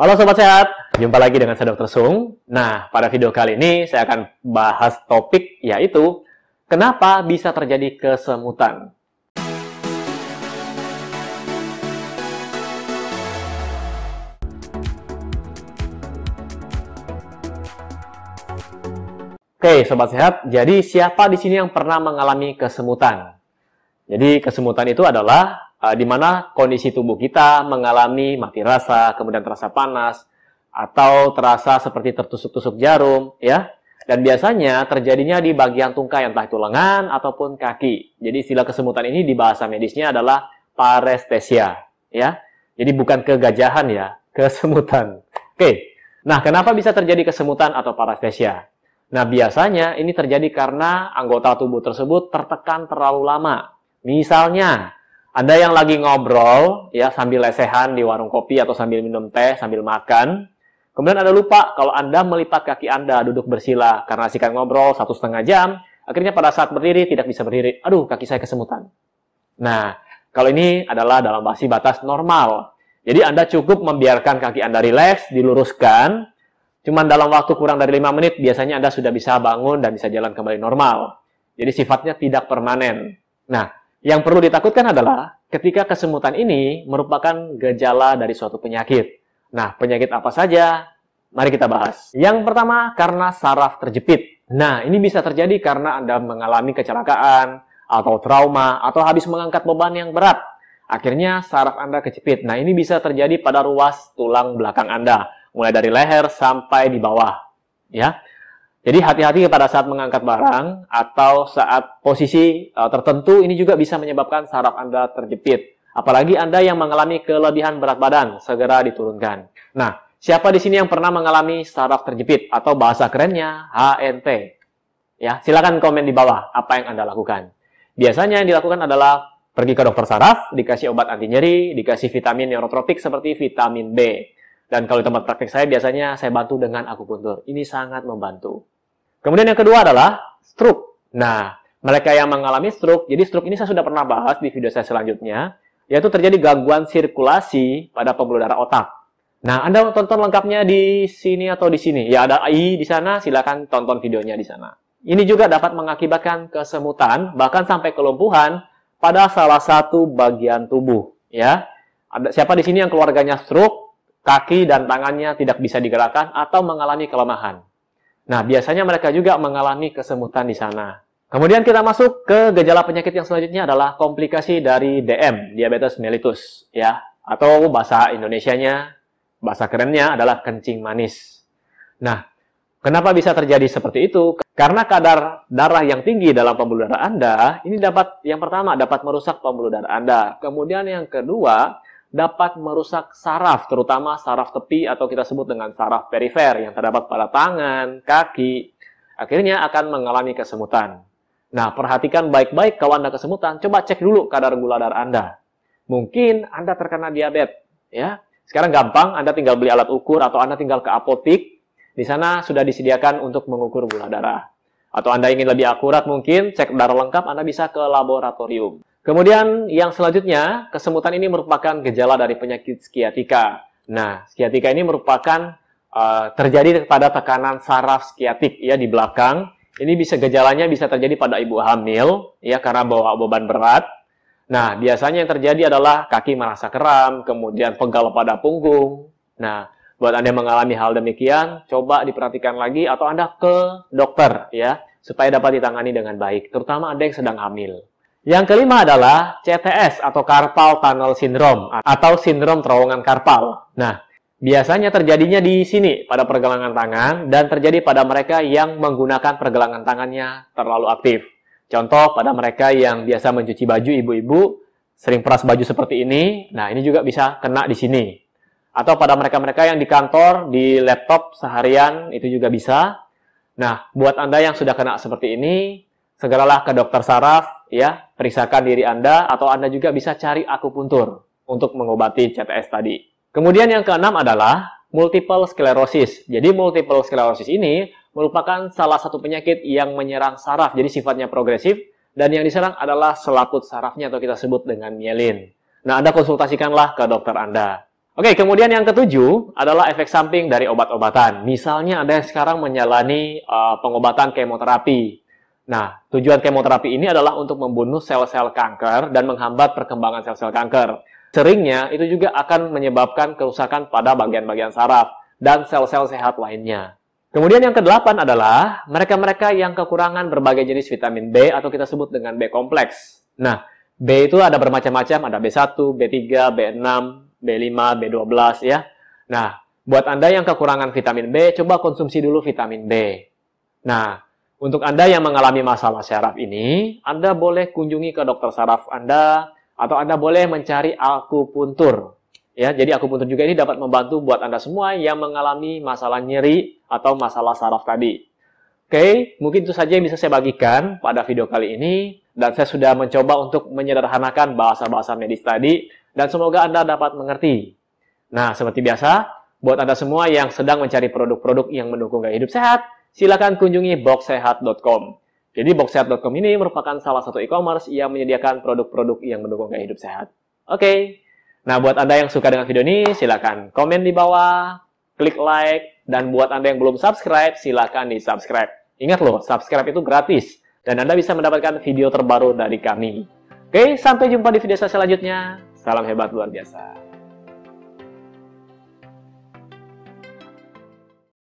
Halo Sobat Sehat, jumpa lagi dengan saya Dr. Sung. Nah, pada video kali ini saya akan bahas topik yaitu Kenapa bisa terjadi kesemutan? Oke, sobat sehat. Jadi siapa di sini yang pernah mengalami kesemutan? Jadi kesemutan itu adalah uh, di mana kondisi tubuh kita mengalami mati rasa, kemudian terasa panas, atau terasa seperti tertusuk-tusuk jarum, ya. Dan biasanya terjadinya di bagian tungkai, entah itu lengan ataupun kaki. Jadi istilah kesemutan ini di bahasa medisnya adalah parestesia, ya. Jadi bukan kegajahan ya, kesemutan. Oke. Nah, kenapa bisa terjadi kesemutan atau parestesia? Nah, biasanya ini terjadi karena anggota tubuh tersebut tertekan terlalu lama. Misalnya, Anda yang lagi ngobrol ya sambil lesehan di warung kopi atau sambil minum teh, sambil makan. Kemudian Anda lupa kalau Anda melipat kaki Anda duduk bersila karena sikat ngobrol satu setengah jam. Akhirnya pada saat berdiri tidak bisa berdiri. Aduh, kaki saya kesemutan. Nah, kalau ini adalah dalam masih batas normal. Jadi Anda cukup membiarkan kaki Anda rileks, diluruskan, Cuman dalam waktu kurang dari 5 menit, biasanya Anda sudah bisa bangun dan bisa jalan kembali normal. Jadi sifatnya tidak permanen. Nah, yang perlu ditakutkan adalah ketika kesemutan ini merupakan gejala dari suatu penyakit. Nah, penyakit apa saja? Mari kita bahas. Yang pertama, karena saraf terjepit. Nah, ini bisa terjadi karena Anda mengalami kecelakaan, atau trauma, atau habis mengangkat beban yang berat. Akhirnya saraf Anda kejepit. Nah, ini bisa terjadi pada ruas tulang belakang Anda mulai dari leher sampai di bawah. Ya. Jadi hati-hati pada saat mengangkat barang atau saat posisi uh, tertentu ini juga bisa menyebabkan saraf Anda terjepit. Apalagi Anda yang mengalami kelebihan berat badan, segera diturunkan. Nah, siapa di sini yang pernah mengalami saraf terjepit atau bahasa kerennya HNT? Ya, silakan komen di bawah apa yang Anda lakukan. Biasanya yang dilakukan adalah pergi ke dokter saraf, dikasih obat anti nyeri, dikasih vitamin neurotropik seperti vitamin B. Dan kalau di tempat praktik saya biasanya saya bantu dengan akupuntur. Ini sangat membantu. Kemudian yang kedua adalah stroke. Nah, mereka yang mengalami stroke, jadi stroke ini saya sudah pernah bahas di video saya selanjutnya, yaitu terjadi gangguan sirkulasi pada pembuluh darah otak. Nah, Anda tonton lengkapnya di sini atau di sini. Ya, ada I di sana, silakan tonton videonya di sana. Ini juga dapat mengakibatkan kesemutan, bahkan sampai kelumpuhan pada salah satu bagian tubuh. Ya, ada siapa di sini yang keluarganya stroke? kaki dan tangannya tidak bisa digerakkan atau mengalami kelemahan. Nah, biasanya mereka juga mengalami kesemutan di sana. Kemudian kita masuk ke gejala penyakit yang selanjutnya adalah komplikasi dari DM, diabetes mellitus, ya, atau bahasa Indonesianya, bahasa kerennya adalah kencing manis. Nah, kenapa bisa terjadi seperti itu? Karena kadar darah yang tinggi dalam pembuluh darah Anda, ini dapat yang pertama dapat merusak pembuluh darah Anda. Kemudian yang kedua, dapat merusak saraf, terutama saraf tepi atau kita sebut dengan saraf perifer yang terdapat pada tangan, kaki. Akhirnya akan mengalami kesemutan. Nah, perhatikan baik-baik kalau Anda kesemutan, coba cek dulu kadar gula darah Anda. Mungkin Anda terkena diabetes, ya. Sekarang gampang, Anda tinggal beli alat ukur atau Anda tinggal ke apotik. Di sana sudah disediakan untuk mengukur gula darah. Atau Anda ingin lebih akurat mungkin, cek darah lengkap, Anda bisa ke laboratorium. Kemudian yang selanjutnya, kesemutan ini merupakan gejala dari penyakit skiatika. Nah, skiatika ini merupakan uh, terjadi pada tekanan saraf skiatik ya di belakang. Ini bisa gejalanya bisa terjadi pada ibu hamil ya karena bawa beban berat. Nah, biasanya yang terjadi adalah kaki merasa kram, kemudian pegal pada punggung. Nah, buat Anda yang mengalami hal demikian, coba diperhatikan lagi atau Anda ke dokter ya supaya dapat ditangani dengan baik, terutama Anda yang sedang hamil. Yang kelima adalah CTS atau Carpal Tunnel Syndrome atau sindrom terowongan karpal. Nah, biasanya terjadinya di sini pada pergelangan tangan dan terjadi pada mereka yang menggunakan pergelangan tangannya terlalu aktif. Contoh pada mereka yang biasa mencuci baju ibu-ibu, sering peras baju seperti ini. Nah, ini juga bisa kena di sini. Atau pada mereka-mereka yang di kantor, di laptop seharian, itu juga bisa. Nah, buat Anda yang sudah kena seperti ini, segeralah ke dokter saraf, ya, periksakan diri Anda, atau Anda juga bisa cari akupuntur untuk mengobati CTS tadi. Kemudian yang keenam adalah multiple sclerosis. Jadi multiple sclerosis ini merupakan salah satu penyakit yang menyerang saraf, jadi sifatnya progresif, dan yang diserang adalah selaput sarafnya atau kita sebut dengan mielin. Nah, Anda konsultasikanlah ke dokter Anda. Oke, kemudian yang ketujuh adalah efek samping dari obat-obatan. Misalnya ada yang sekarang menjalani uh, pengobatan kemoterapi. Nah, tujuan kemoterapi ini adalah untuk membunuh sel-sel kanker dan menghambat perkembangan sel-sel kanker. Seringnya itu juga akan menyebabkan kerusakan pada bagian-bagian saraf dan sel-sel sehat lainnya. Kemudian yang kedelapan adalah mereka-mereka yang kekurangan berbagai jenis vitamin B atau kita sebut dengan B kompleks. Nah, B itu ada bermacam-macam, ada B1, B3, B6, B5, B12 ya. Nah, buat Anda yang kekurangan vitamin B, coba konsumsi dulu vitamin B. Nah, untuk Anda yang mengalami masalah syaraf ini, Anda boleh kunjungi ke dokter saraf Anda atau Anda boleh mencari akupuntur. Ya, jadi akupuntur juga ini dapat membantu buat Anda semua yang mengalami masalah nyeri atau masalah saraf tadi. Oke, mungkin itu saja yang bisa saya bagikan pada video kali ini. Dan saya sudah mencoba untuk menyederhanakan bahasa-bahasa medis tadi. Dan semoga Anda dapat mengerti. Nah, seperti biasa, buat Anda semua yang sedang mencari produk-produk yang mendukung gaya hidup sehat, silakan kunjungi boxsehat.com. Jadi boxsehat.com ini merupakan salah satu e-commerce yang menyediakan produk-produk yang mendukung gaya hidup sehat. Oke, nah buat Anda yang suka dengan video ini, silakan komen di bawah, klik like, dan buat Anda yang belum subscribe, silakan di subscribe. Ingat loh, subscribe itu gratis. Dan Anda bisa mendapatkan video terbaru dari kami. Oke, sampai jumpa di video saya selanjutnya. Salam hebat luar biasa.